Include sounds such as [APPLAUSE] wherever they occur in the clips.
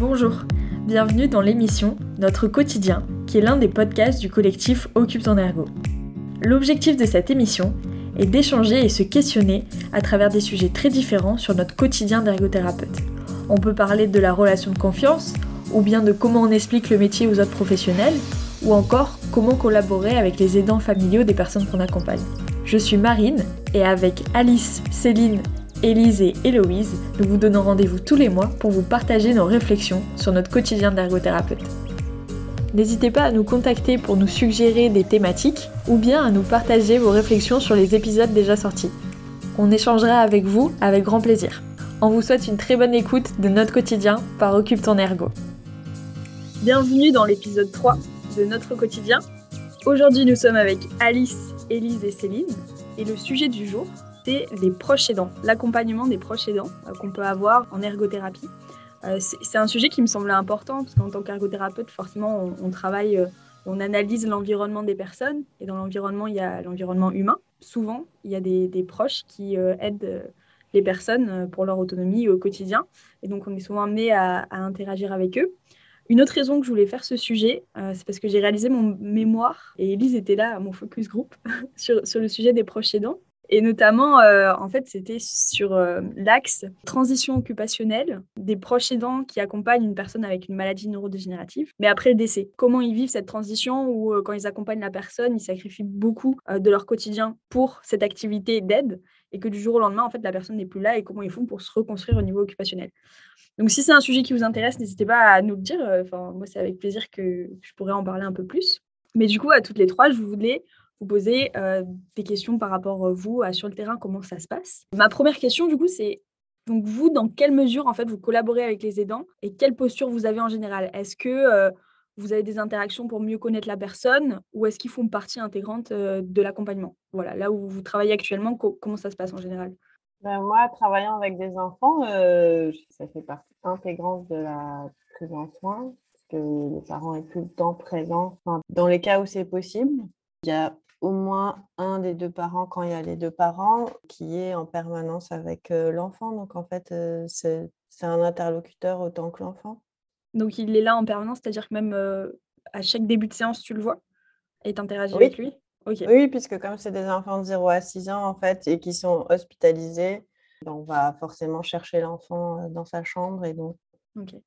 Bonjour, bienvenue dans l'émission Notre quotidien, qui est l'un des podcasts du collectif Occupe ton ergo. L'objectif de cette émission est d'échanger et se questionner à travers des sujets très différents sur notre quotidien d'ergothérapeute. On peut parler de la relation de confiance, ou bien de comment on explique le métier aux autres professionnels, ou encore comment collaborer avec les aidants familiaux des personnes qu'on accompagne. Je suis Marine et avec Alice, Céline, Élise et Héloïse, nous vous donnons rendez-vous tous les mois pour vous partager nos réflexions sur notre quotidien d'ergothérapeute. N'hésitez pas à nous contacter pour nous suggérer des thématiques ou bien à nous partager vos réflexions sur les épisodes déjà sortis. On échangera avec vous avec grand plaisir. On vous souhaite une très bonne écoute de notre quotidien par Occupe ton ergo. Bienvenue dans l'épisode 3 de notre quotidien. Aujourd'hui, nous sommes avec Alice, Élise et Céline. Et le sujet du jour, les proches aidants, l'accompagnement des proches aidants euh, qu'on peut avoir en ergothérapie. Euh, c'est un sujet qui me semblait important parce qu'en tant qu'ergothérapeute, forcément, on, travaille, euh, on analyse l'environnement des personnes et dans l'environnement, il y a l'environnement humain. Souvent, il y a des, proches qui aident les personnes pour leur autonomie au quotidien et donc on est souvent amené à interagir avec eux. Une autre raison que je voulais faire ce sujet, c'est parce que j'ai réalisé mon mémoire et Elise était là à mon focus group [LAUGHS] sur, sur le sujet des proches aidants. Et notamment, euh, en fait, c'était sur euh, l'axe transition occupationnelle des proches aidants qui accompagnent une personne avec une maladie neurodégénérative, mais après le décès. Comment ils vivent cette transition où, quand ils accompagnent la personne, ils sacrifient beaucoup de leur quotidien pour cette activité d'aide et que du jour au lendemain, en fait, la personne n'est plus là et comment ils font pour se reconstruire au niveau occupationnel. Donc, si c'est un sujet qui vous intéresse, n'hésitez pas à nous le dire. Enfin, moi, c'est avec plaisir que je pourrais en parler un peu plus. Mais du coup, à toutes les trois, je voulais poser euh, des questions par rapport, à vous, sur le terrain, comment ça se passe. Ma première question, du coup, c'est donc vous, dans quelle mesure, en fait, vous collaborez avec les aidants et quelle posture vous avez en général? Est-ce que euh, vous avez des interactions pour mieux connaître la personne ou est-ce qu'ils font partie intégrante euh, de l'accompagnement? Voilà, là où vous travaillez actuellement, comment ça se passe en général? Ben, moi, travaillant avec des enfants, euh, ça fait partie intégrante de la prise en soin, que les parents aient tout le temps présents. dans les cas où c'est possible, il y a au moins un des deux parents, quand il y a les deux parents, qui est en permanence avec euh, l'enfant. Donc, en fait, euh, c'est un interlocuteur autant que l'enfant. Donc, il est là en permanence, c'est-à-dire que même à chaque début de séance, tu le vois et tu interagis avec lui? Oui, puisque comme c'est des enfants de 0 à 6 ans, en fait, et qui sont hospitalisés, ben, on va forcément chercher l'enfant dans sa chambre et donc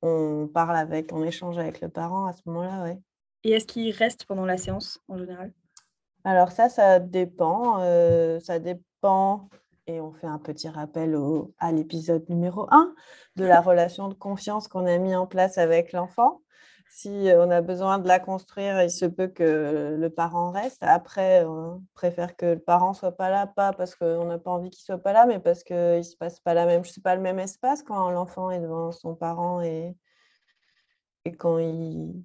on parle avec, on échange avec le parent à ce moment-là, oui. Et est-ce qu'il reste pendant la séance en général? Alors ça, ça dépend. ça dépend, et on fait un petit rappel à l'épisode numéro 1 de la relation de confiance qu'on a mis en place avec l'enfant si on a besoin de la construire, il se peut que le parent reste. Après, on préfère que le parent soit pas là, pas parce qu'on n'a pas envie qu'il soit pas là, mais parce qu'il ne se passe pas la même, c'est pas le même espace quand l'enfant est devant son parent et quand il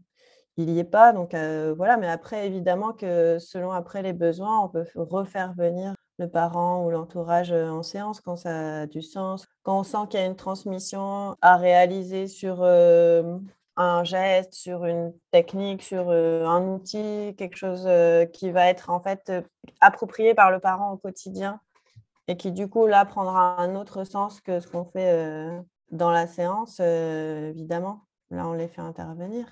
n'y est pas. Donc voilà, mais après, évidemment que selon après les besoins, on peut refaire venir le parent ou l'entourage en séance quand ça a du sens. Quand on sent qu'il y a une transmission à réaliser sur un geste, sur une technique, sur un outil, quelque chose qui va être en fait approprié par le parent au quotidien et qui du coup là prendra un autre sens que ce qu'on fait dans la séance, évidemment. Là, on les fait intervenir.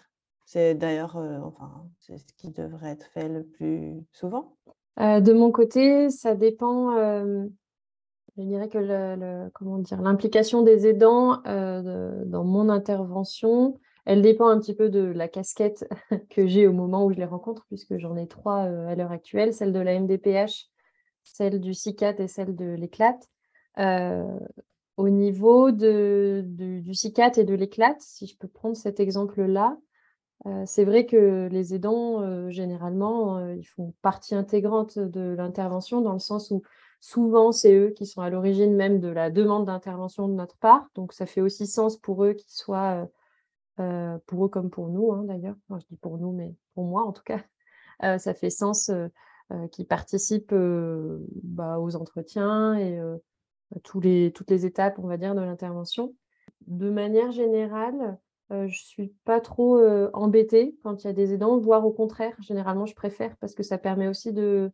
C'est d'ailleurs, enfin, c'est ce qui devrait être fait le plus souvent. de mon côté, ça dépend. je dirais que le, comment dire, l'implication des aidants dans mon intervention, elle dépend un petit peu de la casquette [LAUGHS] que j'ai au moment où je les rencontre, puisque j'en ai trois euh, à l'heure actuelle, celle de la MDPH, celle du CICAT et celle de l'éclat. Euh, au niveau de, du CICAT et de l'éclat, si je peux prendre cet exemple-là, euh, c'est vrai que les aidants, généralement, ils font partie intégrante de l'intervention dans le sens où souvent, c'est eux qui sont à l'origine même de la demande d'intervention de notre part. Donc, ça fait aussi sens pour eux qu'ils soient euh, pour eux comme pour nous hein, d'ailleurs. je dis pour nous, mais pour moi en tout cas, [LAUGHS] euh, ça fait sens euh, qu'ils participent bah, aux entretiens et tous toutes les étapes, on va dire, de l'intervention. De manière générale, je ne suis pas trop embêtée quand il y a des aidants, voire au contraire, généralement je préfère parce que ça permet aussi de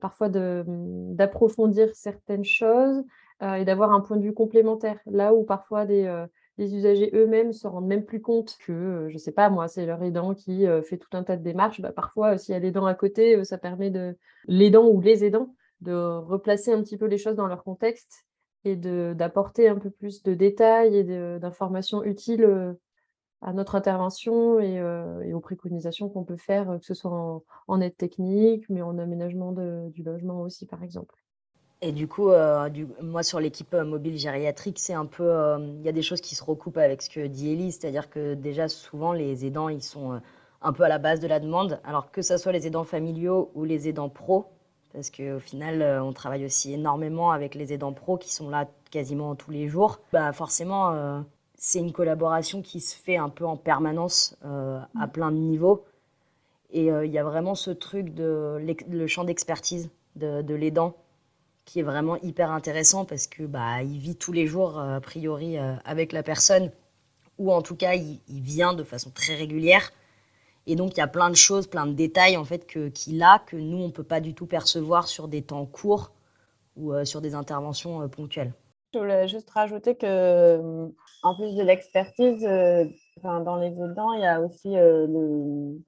parfois mmh, d'approfondir certaines choses et d'avoir un point de vue complémentaire. Là où parfois des les usagers eux-mêmes se rendent même plus compte que, je ne sais pas moi, c'est leur aidant qui fait tout un tas de démarches. Bah, parfois, s'il y a l'aidant à côté, ça permet de l'aidant ou les aidants de replacer un petit peu les choses dans leur contexte et d'apporter un peu plus de détails et d'informations utiles à notre intervention et, aux préconisations qu'on peut faire, que ce soit en, aide technique, mais en aménagement du logement aussi, par exemple. Et du coup, moi, sur l'équipe mobile gériatrique, c'est un peu. Il y a des choses qui se recoupent avec ce que dit Ellie, c'est-à-dire que déjà, souvent, les aidants, ils sont un peu à la base de la demande. Alors que ce soit les aidants familiaux ou les aidants pros, parce qu'au final, on travaille aussi énormément avec les aidants pros qui sont là quasiment tous les jours. Bah, forcément, c'est une collaboration qui se fait un peu en permanence à mmh. plein de niveaux. Et il y a vraiment ce truc de le champ d'expertise de, de l'aidant qui est vraiment hyper intéressant parce que bah, il vit tous les jours, a priori, avec la personne, ou en tout cas, il, il, vient de façon très régulière. Et donc, il y a plein de choses, plein de détails en fait qu'il a que nous, on ne peut pas du tout percevoir sur des temps courts ou euh, sur des interventions euh, ponctuelles. Je voulais juste rajouter que, euh, en plus de l'expertise, dans les aidants, il y a aussi le,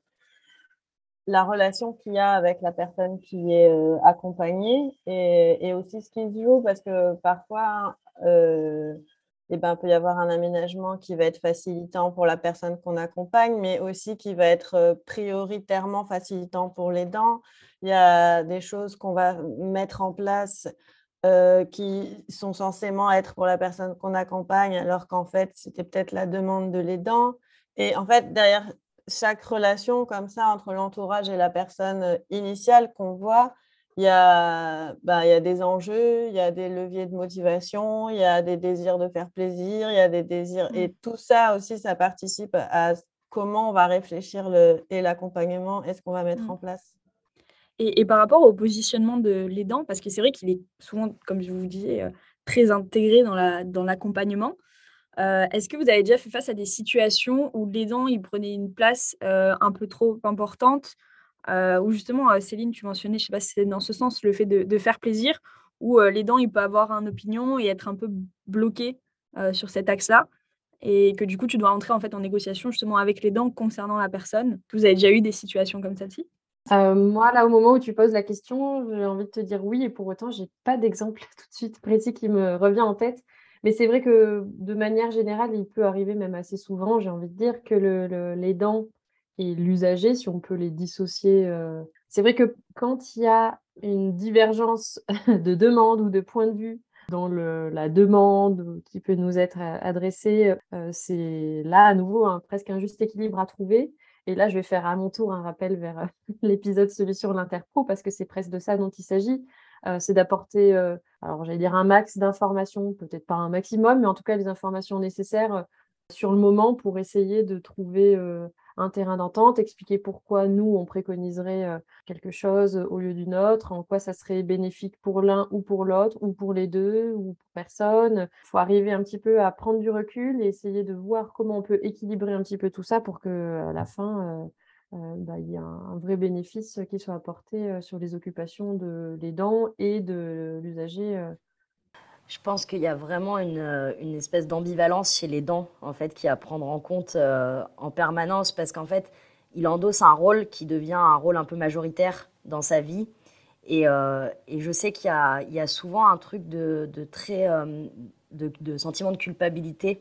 la relation qu'il y a avec la personne qui est accompagnée et, et, aussi ce qui se joue, parce que parfois, eh ben, il peut y avoir un aménagement qui va être facilitant pour la personne qu'on accompagne, mais aussi qui va être prioritairement facilitant pour les dents. Il y a des choses qu'on va mettre en place qui sont censément être pour la personne qu'on accompagne, alors qu'en fait, c'était peut-être la demande de l'aidant. Et en fait, derrière chaque relation comme ça entre l'entourage et la personne initiale qu'on voit, il y, a, bah, il y a des enjeux, il y a des leviers de motivation, il y a des désirs de faire plaisir, il y a des désirs. Et mmh. tout ça aussi, ça participe à comment on va réfléchir le, et l'accompagnement et ce qu'on va mettre mmh. en place. Et, par rapport au positionnement de l'aidant, parce que c'est vrai qu'il est souvent, comme je vous disais, euh, très intégré dans, la, dans l'accompagnement. Euh, est-ce que vous avez déjà fait face à des situations où l'aidant il prenait une place euh, un peu trop importante euh, où justement, Céline, tu mentionnais, je ne sais pas si c'est dans ce sens, le fait de, faire plaisir, où l'aidant, il peut avoir une opinion et être un peu bloqué sur cet axe-là, et que du coup, tu dois entrer en fait en négociation justement avec l'aidant concernant la personne? Vous avez déjà eu des situations comme celle-ci? Moi, là, au moment où tu poses la question, j'ai envie de te dire oui, et pour autant, j'ai pas d'exemple [LAUGHS] tout de suite précis qui me revient en tête. Mais c'est vrai que de manière générale, il peut arriver même assez souvent, j'ai envie de dire, que le, et l'usager, si on peut les dissocier. Euh, c'est vrai que quand il y a une divergence [LAUGHS] de demande ou de point de vue dans la demande qui peut nous être adressée, euh, c'est là à nouveau presque un juste équilibre à trouver. Et là, je vais faire à mon tour un rappel vers euh, [LAUGHS] l'épisode Solution l'Interpro parce que c'est presque de ça dont il s'agit. c'est d'apporter, alors j'allais dire un max d'informations, peut-être pas un maximum, mais en tout cas les informations nécessaires sur le moment pour essayer de trouver un terrain d'entente, expliquer pourquoi nous, on préconiserait euh, quelque chose au lieu d'une autre, en quoi ça serait bénéfique pour l'un ou pour l'autre, ou pour les deux, ou pour personne. Il faut arriver un petit peu à prendre du recul et essayer de voir comment on peut équilibrer un petit peu tout ça pour que à la fin, euh, euh, bah, il y ait un, vrai bénéfice qui soit apporté sur les occupations de l'aidant et de l'usager je pense qu'il y a vraiment une, euh, une espèce d'ambivalence chez les dents, en fait, qui à prendre en compte euh, en permanence, parce qu'en fait, il endosse un rôle qui devient un rôle un peu majoritaire dans sa vie. Et, euh, je sais qu'il y, a, souvent un truc de, de très de, de, sentiment de culpabilité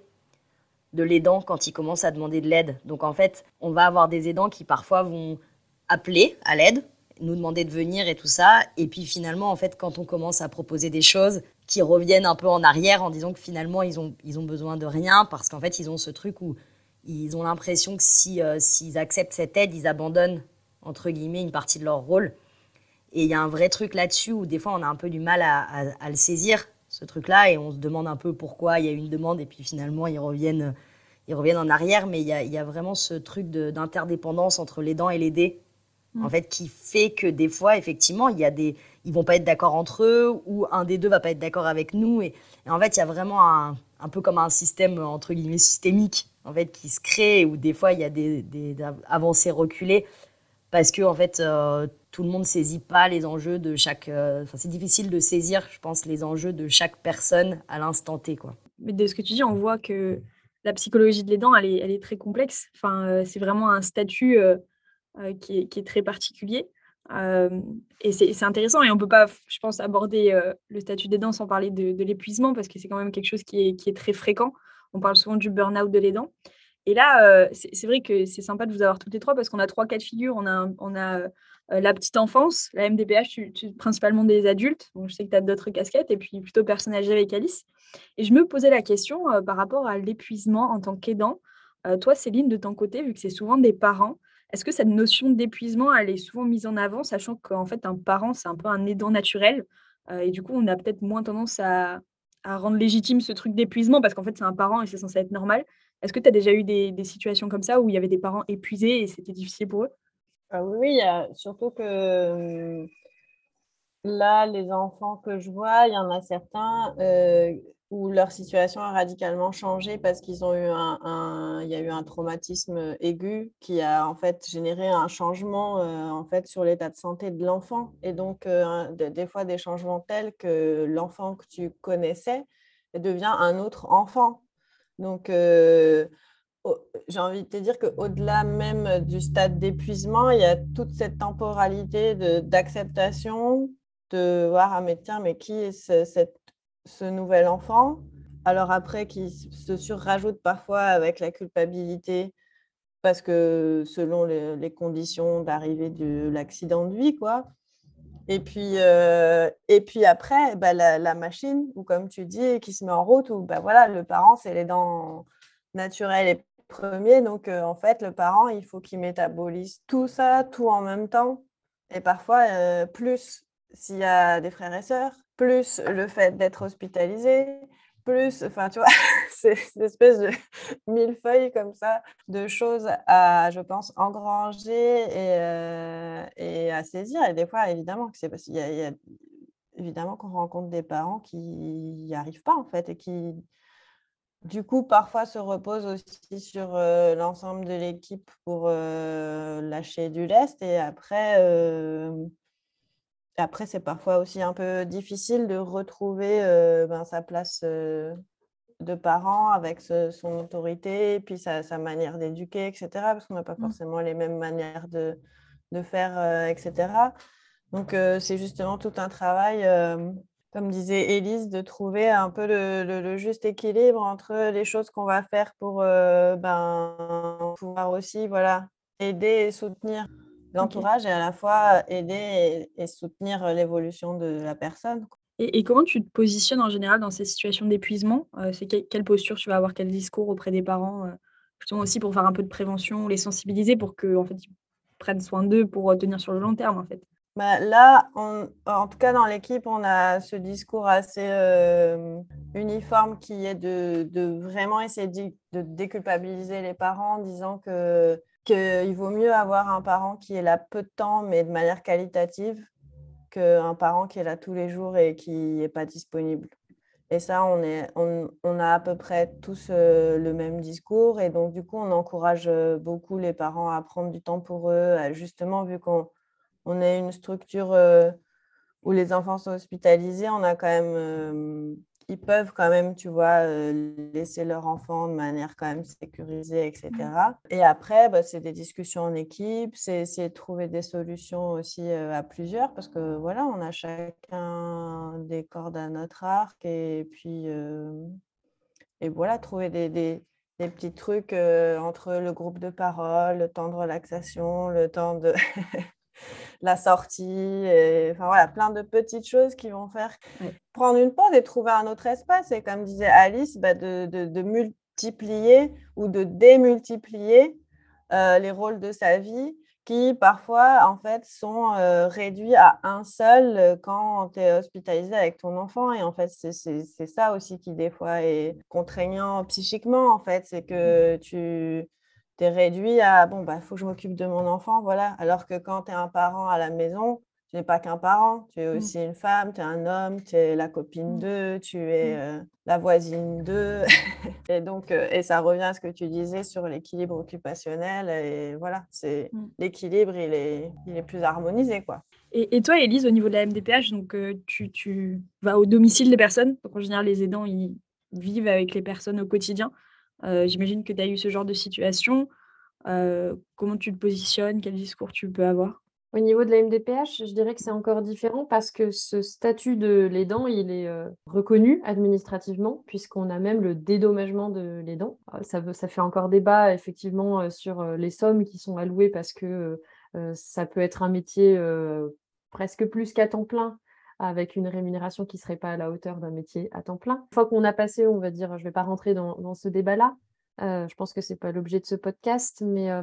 de l'aidant quand il commence à demander de l'aide. Donc en fait, on va avoir des aidants qui parfois vont appeler à l'aide, nous demander de venir et tout ça. Et puis finalement, en fait, quand on commence à proposer des choses, qui reviennent un peu en arrière en disant que finalement ils ont, ils ont besoin de rien parce qu'en fait ils ont ce truc où ils ont l'impression que si, euh, s'ils acceptent cette aide, ils abandonnent entre guillemets une partie de leur rôle. Et il y a un vrai truc là-dessus où des fois on a un peu du mal à, le saisir, ce truc-là, et on se demande un peu pourquoi il y a une demande et puis finalement ils reviennent, ils reviennent en arrière. Mais il y a, y a vraiment ce truc d'interdépendance entre l'aidant et l'aidé, en fait, qui fait que des fois, effectivement, il y a des ils vont pas être d'accord entre eux ou un des deux va pas être d'accord avec nous. Et, en fait, il y a vraiment un, un, peu comme un système entre guillemets systémique en fait qui se crée où des fois il y a des, des, avancées reculées parce que en fait euh, tout le monde saisit pas les enjeux de chaque. Euh, enfin, c'est difficile de saisir, je pense, les enjeux de chaque personne à l'instant T, quoi. Mais de ce que tu dis, on voit que la psychologie de l'aidant, elle est, elle est très complexe. Enfin, c'est vraiment un statut qui est, qui, est, très particulier. et c'est intéressant et on ne peut pas, je pense, aborder le statut d'aidant sans parler de, l'épuisement parce que c'est quand même quelque chose qui est, très fréquent. On parle souvent du burn-out de l'aidant. Et là, c'est vrai que c'est sympa de vous avoir toutes les trois parce qu'on a trois cas de figure. On a, on a la petite enfance, la MDPH, tu, principalement des adultes. Donc, je sais que tu as d'autres casquettes et puis plutôt personne âgée avec Alice. Et je me posais la question par rapport à l'épuisement en tant qu'aidant. toi, Céline, de ton côté, vu que c'est souvent des parents, est-ce que cette notion d'épuisement, elle est souvent mise en avant, sachant qu'en fait, un parent, c'est un peu un aidant naturel. et du coup, on a peut-être moins tendance à, rendre légitime ce truc d'épuisement parce qu'en fait, c'est un parent et c'est censé être normal. Est-ce que tu as déjà eu des, situations comme ça où il y avait des parents épuisés et c'était difficile pour eux? Ah Oui, surtout que là, les enfants que je vois, il y en a certains euh, où leur situation a radicalement changé parce qu'ils ont eu un, il y a eu un traumatisme aigu qui a en fait généré un changement euh, en fait sur l'état de santé de l'enfant. Et donc euh, des fois des changements tels que l'enfant que tu connaissais devient un autre enfant. Donc, euh, j'ai envie de te dire qu'au-delà même du stade d'épuisement, il y a toute cette temporalité d'acceptation, de, voir, ah mais tiens, mais qui est ce, nouvel enfant Alors après, qui se surrajoute parfois avec la culpabilité, parce que selon les, conditions d'arrivée de l'accident de vie, quoi. Et puis, euh, et puis après, bah, la, machine, ou comme tu dis, qui se met en route, où bah, voilà, le parent, c'est les dents naturelles et premiers. Donc, euh, en fait, le parent, il faut qu'il métabolise tout ça, tout en même temps. Et parfois, euh, plus s'il y a des frères et sœurs, plus le fait d'être hospitalisé, plus, enfin, tu vois, [LAUGHS] c'est une espèce de [LAUGHS] millefeuille comme ça de choses à, je pense, engranger et, euh, et à saisir. Et des fois, évidemment, c'est parce qu'il y, a, évidemment qu'on rencontre des parents qui n'y arrivent pas, en fait, et qui, du coup, parfois se reposent aussi sur euh, l'ensemble de l'équipe pour euh, lâcher du lest. Et après, après, c'est parfois aussi un peu difficile de retrouver ben, sa place de parent avec son autorité, puis sa, manière d'éduquer, etc. Parce qu'on n'a pas mmh. forcément les mêmes manières de, faire, etc. Donc, c'est justement tout un travail, comme disait Élise, de trouver un peu le, juste équilibre entre les choses qu'on va faire pour ben, pouvoir aussi voilà, aider et soutenir l'entourage et à la fois aider et, soutenir l'évolution de la personne. Et, comment tu te positionnes en général dans ces situations d'épuisement? Euh, C'est quelle posture tu vas avoir, quel discours auprès des parents euh, aussi pour faire un peu de prévention, les sensibiliser pour qu'ils en fait, ils prennent soin d'eux pour euh, tenir sur le long terme en fait? Bah, là, en tout cas dans l'équipe, on a ce discours assez uniforme qui est de, vraiment essayer de, de, déculpabiliser les parents en disant que qu'il vaut mieux avoir un parent qui est là peu de temps, mais de manière qualitative, qu'un parent qui est là tous les jours et qui n'est pas disponible. Et ça, on, est, on, on, a à peu près tous euh, le même discours. Et donc, du coup, on encourage euh, beaucoup les parents à prendre du temps pour eux, justement, vu qu'on on est une structure euh, où les enfants sont hospitalisés, on a quand même ils peuvent quand même, tu vois, euh, laisser leur enfant de manière quand même sécurisée, etc. Mmh. Et après, bah, c'est des discussions en équipe, c'est essayer de trouver des solutions aussi euh, à plusieurs, parce que voilà, on a chacun des cordes à notre arc, et puis, euh, et voilà, trouver des, des, des petits trucs entre le groupe de parole, le temps de relaxation, le temps de... [LAUGHS] la sortie, et, enfin voilà, plein de petites choses qui vont faire prendre une pause et trouver un autre espace. Et comme disait Alice, bah, de, multiplier ou de démultiplier euh, les rôles de sa vie qui parfois en fait sont euh, réduits à un seul euh, quand tu es hospitalisé avec ton enfant. Et en fait c'est ça aussi qui des fois est contraignant psychiquement en fait. C'est que tu tu es réduit à bon, bah, faut que je m'occupe de mon enfant, voilà. Alors que quand tu es un parent à la maison, tu n'es pas qu'un parent, tu es mmh. aussi une femme, tu es un homme, tu es la copine mmh. d'eux, tu es mmh. euh, la voisine d'eux. [LAUGHS] et donc, euh, et ça revient à ce que tu disais sur l'équilibre occupationnel. Et voilà, c'est l'équilibre, il est, il est plus harmonisé, quoi. Et, toi, Elise, au niveau de la MDPH, donc, euh, tu, tu, vas au domicile des personnes. Donc, en général, les aidants, ils vivent avec les personnes au quotidien? J'imagine que tu as eu ce genre de situation. comment tu te positionnes? Quel discours tu peux avoir? Au niveau de la MDPH, je dirais que c'est encore différent parce que ce statut de l'aidant, il est reconnu administrativement, puisqu'on a même le dédommagement de l'aidant. Ça, ça fait encore débat, effectivement, sur les sommes qui sont allouées parce que ça peut être un métier presque plus qu'à temps plein avec une rémunération qui ne serait pas à la hauteur d'un métier à temps plein. Une fois qu'on a passé, on va dire, je ne vais pas rentrer dans, ce débat-là, euh, je pense que ce n'est pas l'objet de ce podcast, mais euh,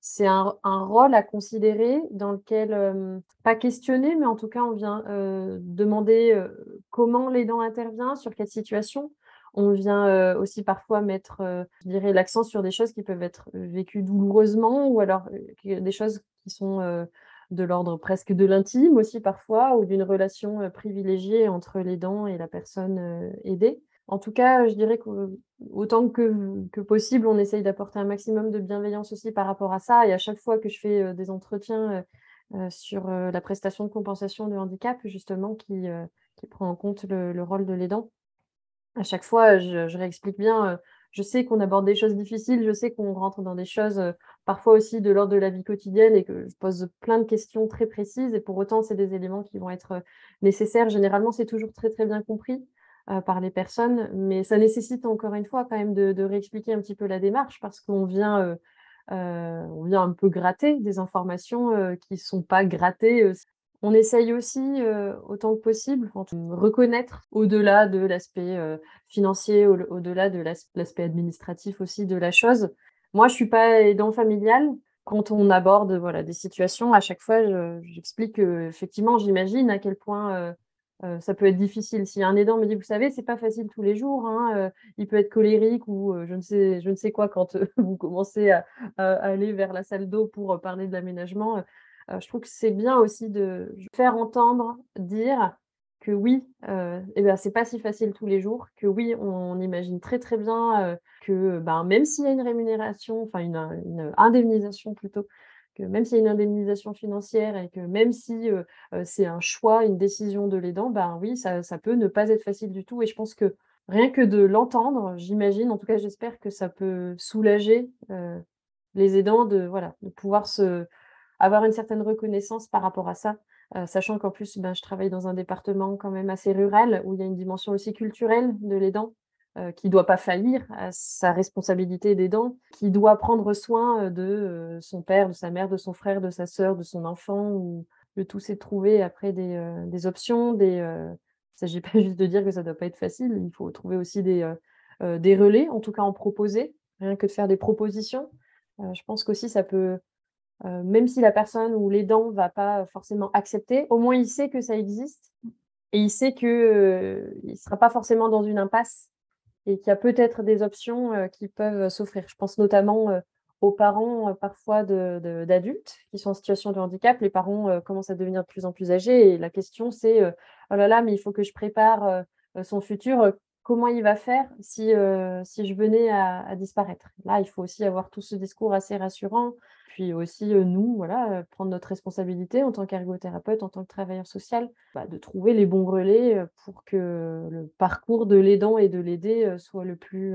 c'est un, rôle à considérer dans lequel, euh, pas questionner, mais en tout cas, on vient demander comment l'aidant intervient, sur quelle situation. On vient aussi parfois mettre, l'accent sur des choses qui peuvent être vécues douloureusement ou alors des choses qui sont de l'ordre presque de l'intime aussi parfois, ou d'une relation privilégiée entre l'aidant et la personne aidée. En tout cas, je dirais qu'autant que, que possible, on essaye d'apporter un maximum de bienveillance aussi par rapport à ça. Et à chaque fois que je fais des entretiens sur la prestation de compensation de handicap, justement, qui, qui prend en compte le, rôle de l'aidant, à chaque fois, je, je réexplique bien je sais qu'on aborde des choses difficiles, je sais qu'on rentre dans des choses euh, parfois aussi de l'ordre de la vie quotidienne et que je pose plein de questions très précises et pour autant, c'est des éléments qui vont être euh, nécessaires. Généralement, c'est toujours très très bien compris euh, par les personnes, mais ça nécessite encore une fois quand même de, réexpliquer un petit peu la démarche parce qu'on vient, un peu gratter des informations qui ne sont pas grattées on essaye aussi, euh, autant que possible, de reconnaître au-delà de l'aspect euh, financier, au-delà de l'aspect administratif aussi de la chose. Moi, je suis pas aidant familial. Quand on aborde voilà, des situations, à chaque fois, j'explique effectivement, j'imagine à quel point euh, ça peut être difficile. Si un aidant me dit, vous savez, c'est pas facile tous les jours, hein, il peut être colérique ou je, ne sais, je ne sais quoi quand [LAUGHS] vous commencez à, aller vers la salle d'eau pour parler de l'aménagement je trouve que c'est bien aussi de faire entendre, dire que oui, euh, eh ben, c'est pas si facile tous les jours, que oui, on, imagine très très bien euh, que ben, même s'il y a une rémunération, enfin une, indemnisation plutôt, que même s'il y a une indemnisation financière et que même si c'est un choix, une décision de l'aidant, ben oui, ça, ça, peut ne pas être facile du tout. Et je pense que rien que de l'entendre, j'imagine, en tout cas j'espère que ça peut soulager les aidants de, voilà, de pouvoir se, avoir une certaine reconnaissance par rapport à ça, euh, sachant qu'en plus, ben, je travaille dans un département quand même assez rural où il y a une dimension aussi culturelle de l'aidant. Euh, qui ne doit pas faillir à sa responsabilité d'aidant, qui doit prendre soin euh, de son père, de sa mère, de son frère, de sa sœur, de son enfant, ou le tout c'est de trouver après des, options. Il ne s'agit pas [LAUGHS] juste de dire que ça ne doit pas être facile, il faut trouver aussi des, des relais, en tout cas en proposer, rien que de faire des propositions. je pense qu'aussi ça peut euh, même si la personne ou l'aidant ne va pas forcément accepter, au moins il sait que ça existe et il sait qu'il euh, ne sera pas forcément dans une impasse et qu'il y a peut-être des options euh, qui peuvent s'offrir. Je pense notamment aux parents parfois d'adultes qui sont en situation de handicap. Les parents commencent à devenir de plus en plus âgés et la question c'est oh là là, mais il faut que je prépare son futur. Comment il va faire si, si je venais à disparaître? Là, il faut aussi avoir tout ce discours assez rassurant puis aussi, nous, voilà, prendre notre responsabilité en tant qu'ergothérapeute, en tant que travailleur social, bah, de trouver les bons relais pour que le parcours de l'aidant et de l'aider soit le plus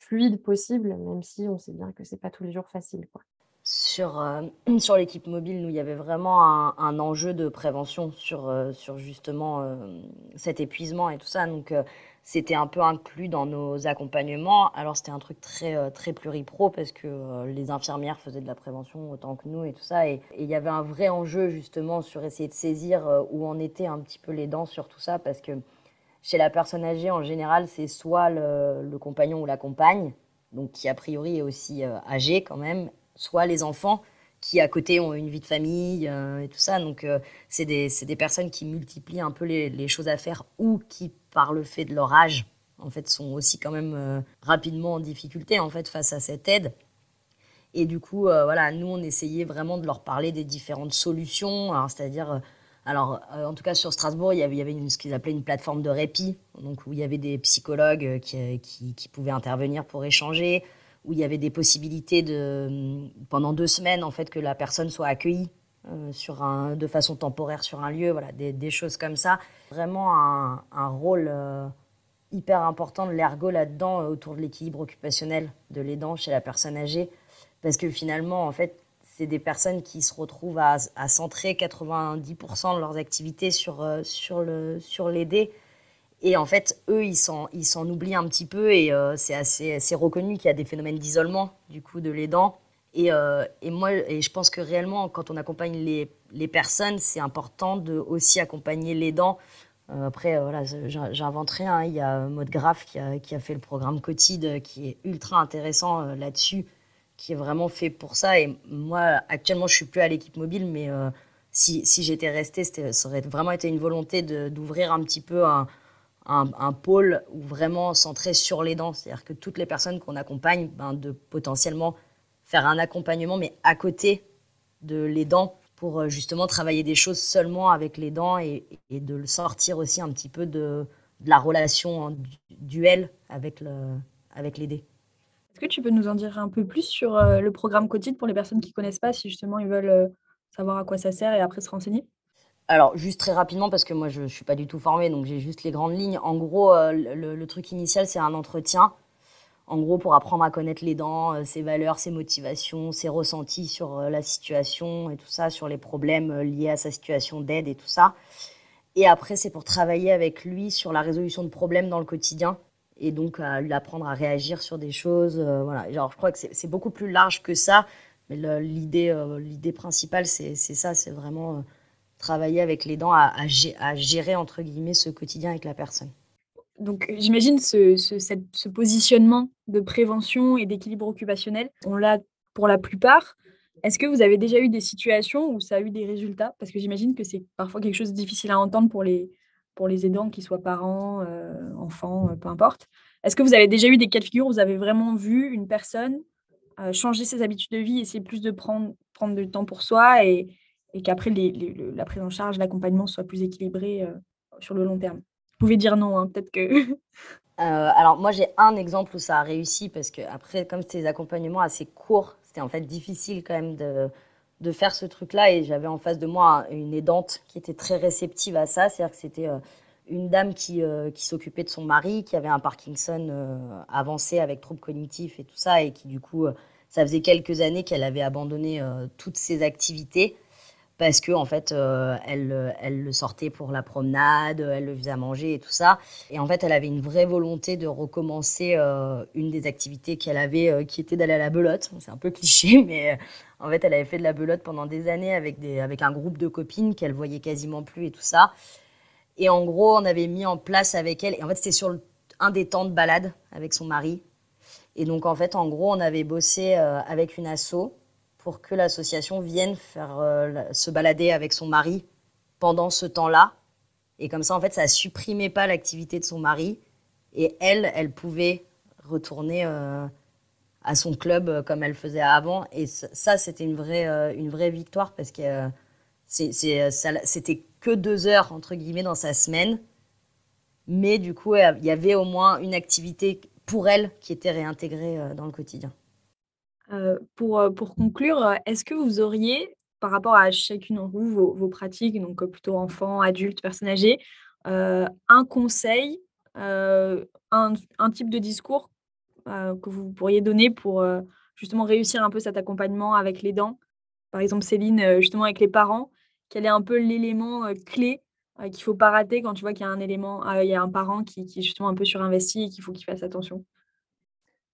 fluide possible, même si on sait bien que c'est pas tous les jours facile. Quoi. Sur, [CLEARS THROAT] sur l'équipe mobile, nous, il y avait vraiment un, enjeu de prévention sur, sur justement cet épuisement et tout ça. Donc, c'était un peu inclus dans nos accompagnements. Alors c'était un truc très, euh, très pluripro parce que euh, les infirmières faisaient de la prévention autant que nous et tout ça. Et il y avait un vrai enjeu justement sur essayer de saisir euh, où en étaient un petit peu les dents sur tout ça parce que chez la personne âgée en général c'est soit le, compagnon ou la compagne, donc qui a priori est aussi âgé quand même, soit les enfants qui à côté ont une vie de famille et tout ça. Donc c'est des, des, personnes qui multiplient un peu les, choses à faire ou qui par le fait de leur âge, en fait, sont aussi quand même euh, rapidement en difficulté en fait face à cette aide. Et du coup, euh, voilà, nous, on essayait vraiment de leur parler des différentes solutions. C'est-à-dire, euh, alors, en tout cas, sur Strasbourg, il y avait, il y avait ce qu'ils appelaient une plateforme de répit, donc où il y avait des psychologues qui, qui, pouvaient intervenir pour échanger, où il y avait des possibilités de, pendant deux semaines, en fait, que la personne soit accueillie euh, sur un, de façon temporaire sur un lieu, voilà, des, choses comme ça. Vraiment un, rôle euh, hyper important de l'ergo là-dedans, autour de l'équilibre occupationnel de l'aidant chez la personne âgée. Parce que finalement, en fait, c'est des personnes qui se retrouvent à, centrer 90% de leurs activités sur, sur, le, sur l'aider. Et en fait, eux, ils s'en, oublient un petit peu et c'est assez, reconnu qu'il y a des phénomènes d'isolement du coup de l'aidant. Et, et, moi, je pense que réellement, quand on accompagne les, personnes, c'est important de aussi accompagner l'aidant euh, après, euh, voilà, j'invente rien. Il y a Maud Graff qui a, qui a, fait le programme Cotide euh, qui est ultra intéressant là-dessus, qui est vraiment fait pour ça. Et moi, actuellement, je suis plus à l'équipe mobile, mais si j'étais restée, ça aurait vraiment été une volonté d'ouvrir un petit peu un, un, pôle vraiment centré sur les dents. C'est-à-dire que toutes les personnes qu'on accompagne, ben, de potentiellement faire un accompagnement, mais à côté de les dents pour euh, justement travailler des choses seulement avec les dents et, de le sortir aussi un petit peu de, la relation en duel avec, le, avec l'aider. Est-ce que tu peux nous en dire un peu plus sur euh, le programme quotidien pour les personnes qui ne connaissent pas, si justement ils veulent euh, savoir à quoi ça sert et après se renseigner? Alors, juste très rapidement, parce que moi, je ne suis pas du tout formée, donc j'ai juste les grandes lignes. En gros, le, truc initial, c'est un entretien en gros, pour apprendre à connaître les dents, euh, ses valeurs, ses motivations, ses ressentis sur euh, la situation et tout ça, sur les problèmes euh, liés à sa situation d'aide et tout ça. Et après, c'est pour travailler avec lui sur la résolution de problèmes dans le quotidien et donc à lui apprendre à réagir sur des choses. voilà. Genre, je crois que c'est beaucoup plus large que ça, mais l'idée principale, c'est ça, c'est vraiment travailler avec les dents à, gérer, entre guillemets, ce quotidien avec la personne. Donc, euh, j'imagine ce, ce, positionnement de prévention et d'équilibre occupationnel, on l'a pour la plupart. Est-ce que vous avez déjà eu des situations où ça a eu des résultats? Parce que j'imagine que c'est parfois quelque chose de difficile à entendre pour les, pour les aidants, qu'ils soient parents, euh, enfants, euh, peu importe. Est-ce que vous avez déjà eu des cas de figure où vous avez vraiment vu une personne changer ses habitudes de vie, essayer plus de prendre, prendre du temps pour soi et, et qu'après la prise en charge, l'accompagnement soit plus équilibré sur le long terme pouvez dire non, hein, peut-être que. [LAUGHS] Euh, alors moi j'ai un exemple où ça a réussi parce que après comme c'était des accompagnements assez courts, c'était en fait difficile quand même de, de faire ce truc-là et j'avais en face de moi une aidante qui était très réceptive à ça, c'est-à-dire que c'était euh, une dame qui, euh, qui s'occupait de son mari, qui avait un Parkinson avancé avec troubles cognitifs et tout ça et qui du coup ça faisait quelques années qu'elle avait abandonné toutes ses activités parce que en fait, euh, elle, elle le sortait pour la promenade, elle le faisait manger et tout ça. Et en fait, elle avait une vraie volonté de recommencer euh, une des activités qu'elle avait, euh, qui était d'aller à la belote. C'est un peu cliché, [LAUGHS] mais en fait, elle avait fait de la belote pendant des années avec, des, avec un groupe de copines qu'elle voyait quasiment plus et tout ça. Et en gros, on avait mis en place avec elle, et en fait, c'était sur un des temps de balade avec son mari. Et donc, en fait, en gros, on avait bossé avec une asso pour que l'association vienne faire euh, se balader avec son mari pendant ce temps-là. Et comme ça, en fait, ça supprimait pas l'activité de son mari. Et elle, elle pouvait retourner euh, à son club euh, comme elle faisait avant. Et ça, c'était une une vraie victoire parce que c'était que deux heures, entre guillemets, dans sa semaine. Mais du coup, il y avait au moins une activité pour elle qui était réintégrée dans le quotidien. Euh, pour, euh, pour conclure, euh, est-ce que vous auriez, par rapport à chacune d'entre vous, vos, vos pratiques, donc plutôt enfants, adultes, personnes âgées, un conseil, un, un type de discours que vous pourriez donner pour justement réussir un peu cet accompagnement avec les dents? Par exemple, Céline, justement avec les parents, quel est un peu l'élément clé qu'il ne faut pas rater quand tu vois qu'il y a un élément, il y a un parent qui, qui est justement un peu surinvesti et qu'il faut qu'il fasse attention?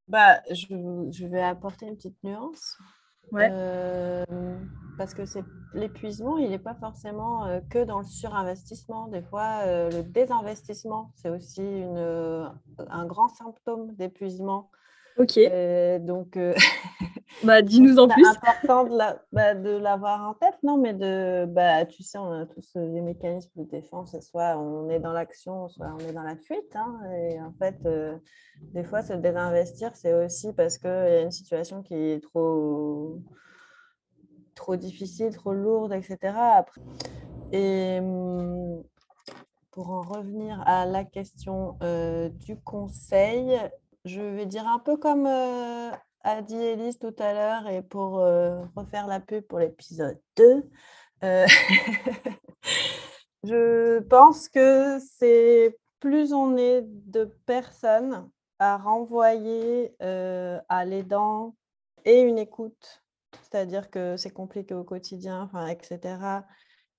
Bah, je, vais apporter une petite nuance. Euh, parce que c'est l'épuisement, il n'est pas forcément euh, que dans le surinvestissement. Des fois, euh, le désinvestissement, c'est aussi une, un grand symptôme d'épuisement. Ok. donc, [LAUGHS] bah, [LAUGHS] dis-nous en plus. C'est important de, la, bah, de l'avoir en tête, non Mais de, bah, tu sais, on a tous des mécanismes de défense, soit on est dans l'action, soit on est dans la fuite. Hein, et en fait, des fois, se désinvestir, c'est aussi parce qu'il y a une situation qui est trop, trop difficile, trop lourde, etc. Et mmh, pour en revenir à la question du conseil, je vais dire un peu comme euh, a dit Elise tout à l'heure et pour euh, refaire la pub pour l'épisode 2, euh, [LAUGHS] je pense que c'est plus on est de personnes à renvoyer à l'aidant et une écoute, c'est-à-dire que c'est compliqué au quotidien, etc.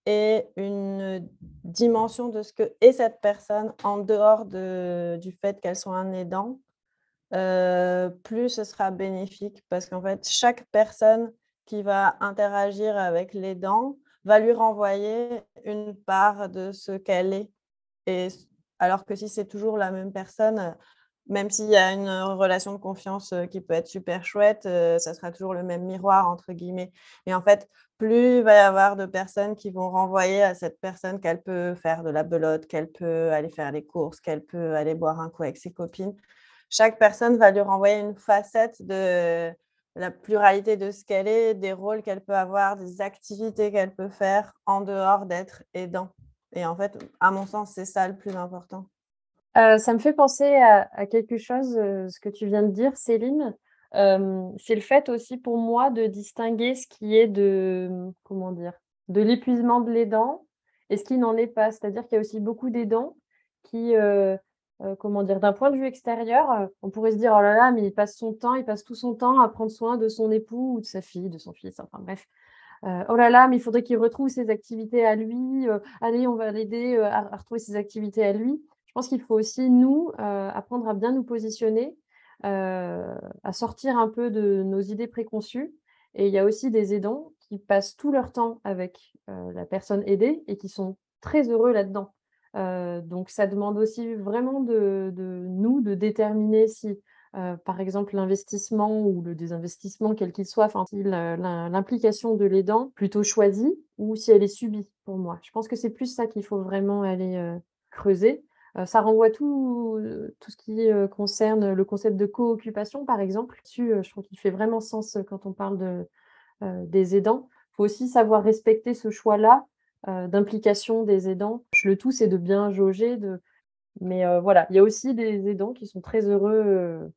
Et une dimension de ce que est cette personne en dehors de, du fait qu'elle soit un aidant, plus ce sera bénéfique parce qu'en fait, chaque personne qui va interagir avec l'aidant va lui renvoyer une part de ce qu'elle est. Et alors que si c'est toujours la même personne, même s'il y a une relation de confiance qui peut être super chouette, ça sera toujours le même miroir, entre guillemets. Et en fait, plus il va y avoir de personnes qui vont renvoyer à cette personne qu'elle peut faire de la belote, qu'elle peut aller faire les courses, qu'elle peut aller boire un coup avec ses copines, chaque personne va lui renvoyer une facette de la pluralité de ce qu'elle est, des rôles qu'elle peut avoir, des activités qu'elle peut faire en dehors d'être aidant. Et en fait, à mon sens, c'est ça le plus important. Euh, ça me fait penser à, quelque chose, euh, ce que tu viens de dire, Céline. Euh, c'est le fait aussi pour moi de distinguer ce qui est de, comment dire, de l'épuisement de l'aidant et ce qui n'en est pas. C'est-à-dire qu'il y a aussi beaucoup d'aidants qui, comment dire, d'un point de vue extérieur, on pourrait se dire, oh là là, mais il passe son temps, il passe tout son temps à prendre soin de son époux ou de sa fille, de son fils, enfin bref. oh là là, mais il faudrait qu'il retrouve ses activités à lui. allez, on va l'aider à, retrouver ses activités à lui. Je pense qu'il faut aussi, nous, apprendre à bien nous positionner, à sortir un peu de nos idées préconçues. Et il y a aussi des aidants qui passent tout leur temps avec la personne aidée et qui sont très heureux là-dedans donc ça demande aussi vraiment de, nous de déterminer si, par exemple, l'investissement ou le désinvestissement, quel qu'il soit, enfin, l'implication de l'aidant plutôt choisie ou si elle est subie pour moi. Je pense que c'est plus ça qu'il faut vraiment aller creuser. ça renvoie tout, tout ce qui concerne le concept de co-occupation, par exemple. Je trouve qu'il fait vraiment sens quand on parle de, des aidants. Il faut aussi savoir respecter ce choix-là d'implication des aidants. Le tout, c'est de bien jauger. De... Mais euh, voilà, il y a aussi des aidants qui sont très heureux euh,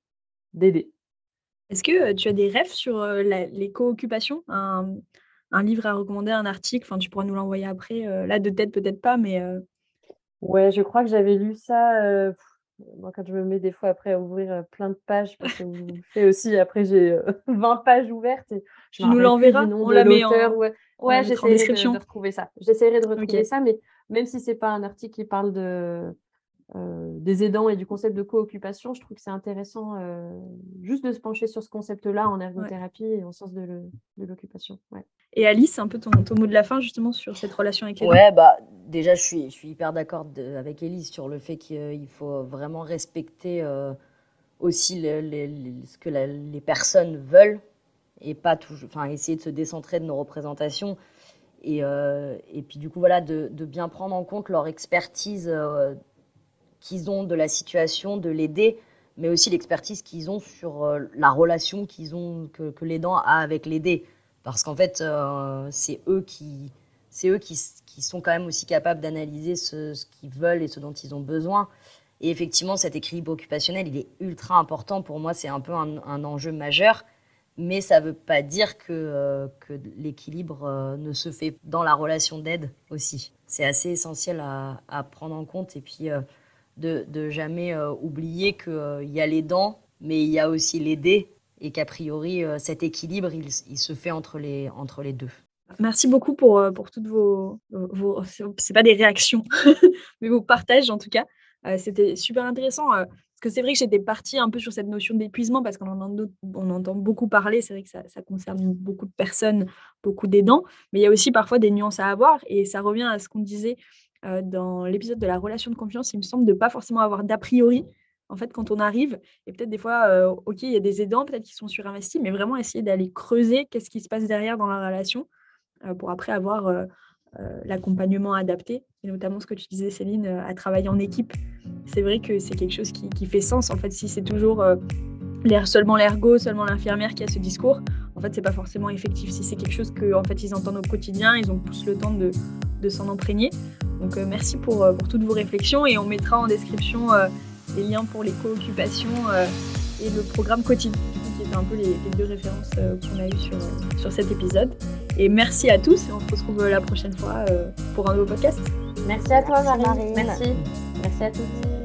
d'aider. Est-ce que tu as des rêves sur les co-occupations? Un, livre à recommander, un article? Enfin, tu pourras nous l'envoyer après. là, de tête, peut-être pas, mais. Ouais, je crois que j'avais lu ça. Moi, quand je me mets des fois après à ouvrir plein de pages, parce que vous faites aussi, après j'ai 20 [LAUGHS] pages ouvertes. Et je tu nous l'enverras, on la met en... Ouais, j'essaierai de, de, retrouver ça. J'essaierai de retrouver ça, mais même si c'est pas un article qui parle de, euh, des aidants et du concept de co-occupation, je trouve que c'est intéressant euh, juste de se pencher sur ce concept-là en ergothérapie et en sens de l'occupation. Ouais. Et Alice, un peu ton, ton, mot de la fin justement sur cette relation avec les Ouais, bah déjà je suis, je suis hyper d'accord avec Elise sur le fait qu'il faut vraiment respecter euh, aussi ce que les personnes veulent et pas toujours, enfin, essayer de se décentrer de nos représentations. Et, euh, et puis du coup, voilà, de, de, bien prendre en compte leur expertise euh, qu'ils ont de la situation, de l'aider, mais aussi l'expertise qu'ils ont sur euh, la relation qu'ils ont, que, que l'aidant a avec l'aider. Parce qu'en fait, c'est eux, qui, c'est eux qui, qui, sont quand même aussi capables d'analyser ce, qu'ils veulent et ce dont ils ont besoin. Et effectivement, cet équilibre occupationnel, il est ultra important. Pour moi, c'est un peu un, enjeu majeur mais ça ne veut pas dire que, euh, que l'équilibre euh, ne se fait dans la relation d'aide aussi. C'est assez essentiel à, prendre en compte et puis euh, de, jamais oublier qu'il y a les dents, mais il y a aussi l'aider et qu'a priori cet équilibre, il, se fait entre les, entre les deux. Merci beaucoup pour, pour toutes vos, vos c'est pas des réactions, [LAUGHS] mais vos partages en tout cas. C'était super intéressant que c'est vrai que j'étais partie un peu sur cette notion d'épuisement parce qu'on en on entend beaucoup parler. C'est vrai que ça, concerne beaucoup de personnes, beaucoup d'aidants, mais il y a aussi parfois des nuances à avoir. Et ça revient à ce qu'on disait euh, dans l'épisode de la relation de confiance. Il me semble de pas forcément avoir d'a priori. En fait, quand on arrive, et peut-être des fois, euh, ok, il y a des aidants, peut-être qui sont surinvestis, mais vraiment essayer d'aller creuser qu'est-ce qui se passe derrière dans la relation euh, pour après avoir l'accompagnement adapté, et notamment ce que tu disais, Céline, à travailler en équipe c'est vrai que c'est quelque chose qui, fait sens. En fait, si c'est toujours euh, seulement l'ergo, seulement l'infirmière qui a ce discours, en fait, c'est pas forcément effectif. Si c'est quelque chose que fait, ils entendent au quotidien, ils ont plus le temps de, s'en imprégner. Donc, euh, merci pour, euh, pour, toutes vos réflexions et on mettra en description les liens pour les co-occupations et le programme quotidien, qui étaient un peu les, deux références qu'on a eues sur, sur cet épisode. Et merci à tous et on se retrouve la prochaine fois pour un nouveau podcast. Merci à toi, Merci, Marie. Merci. Merci à tous.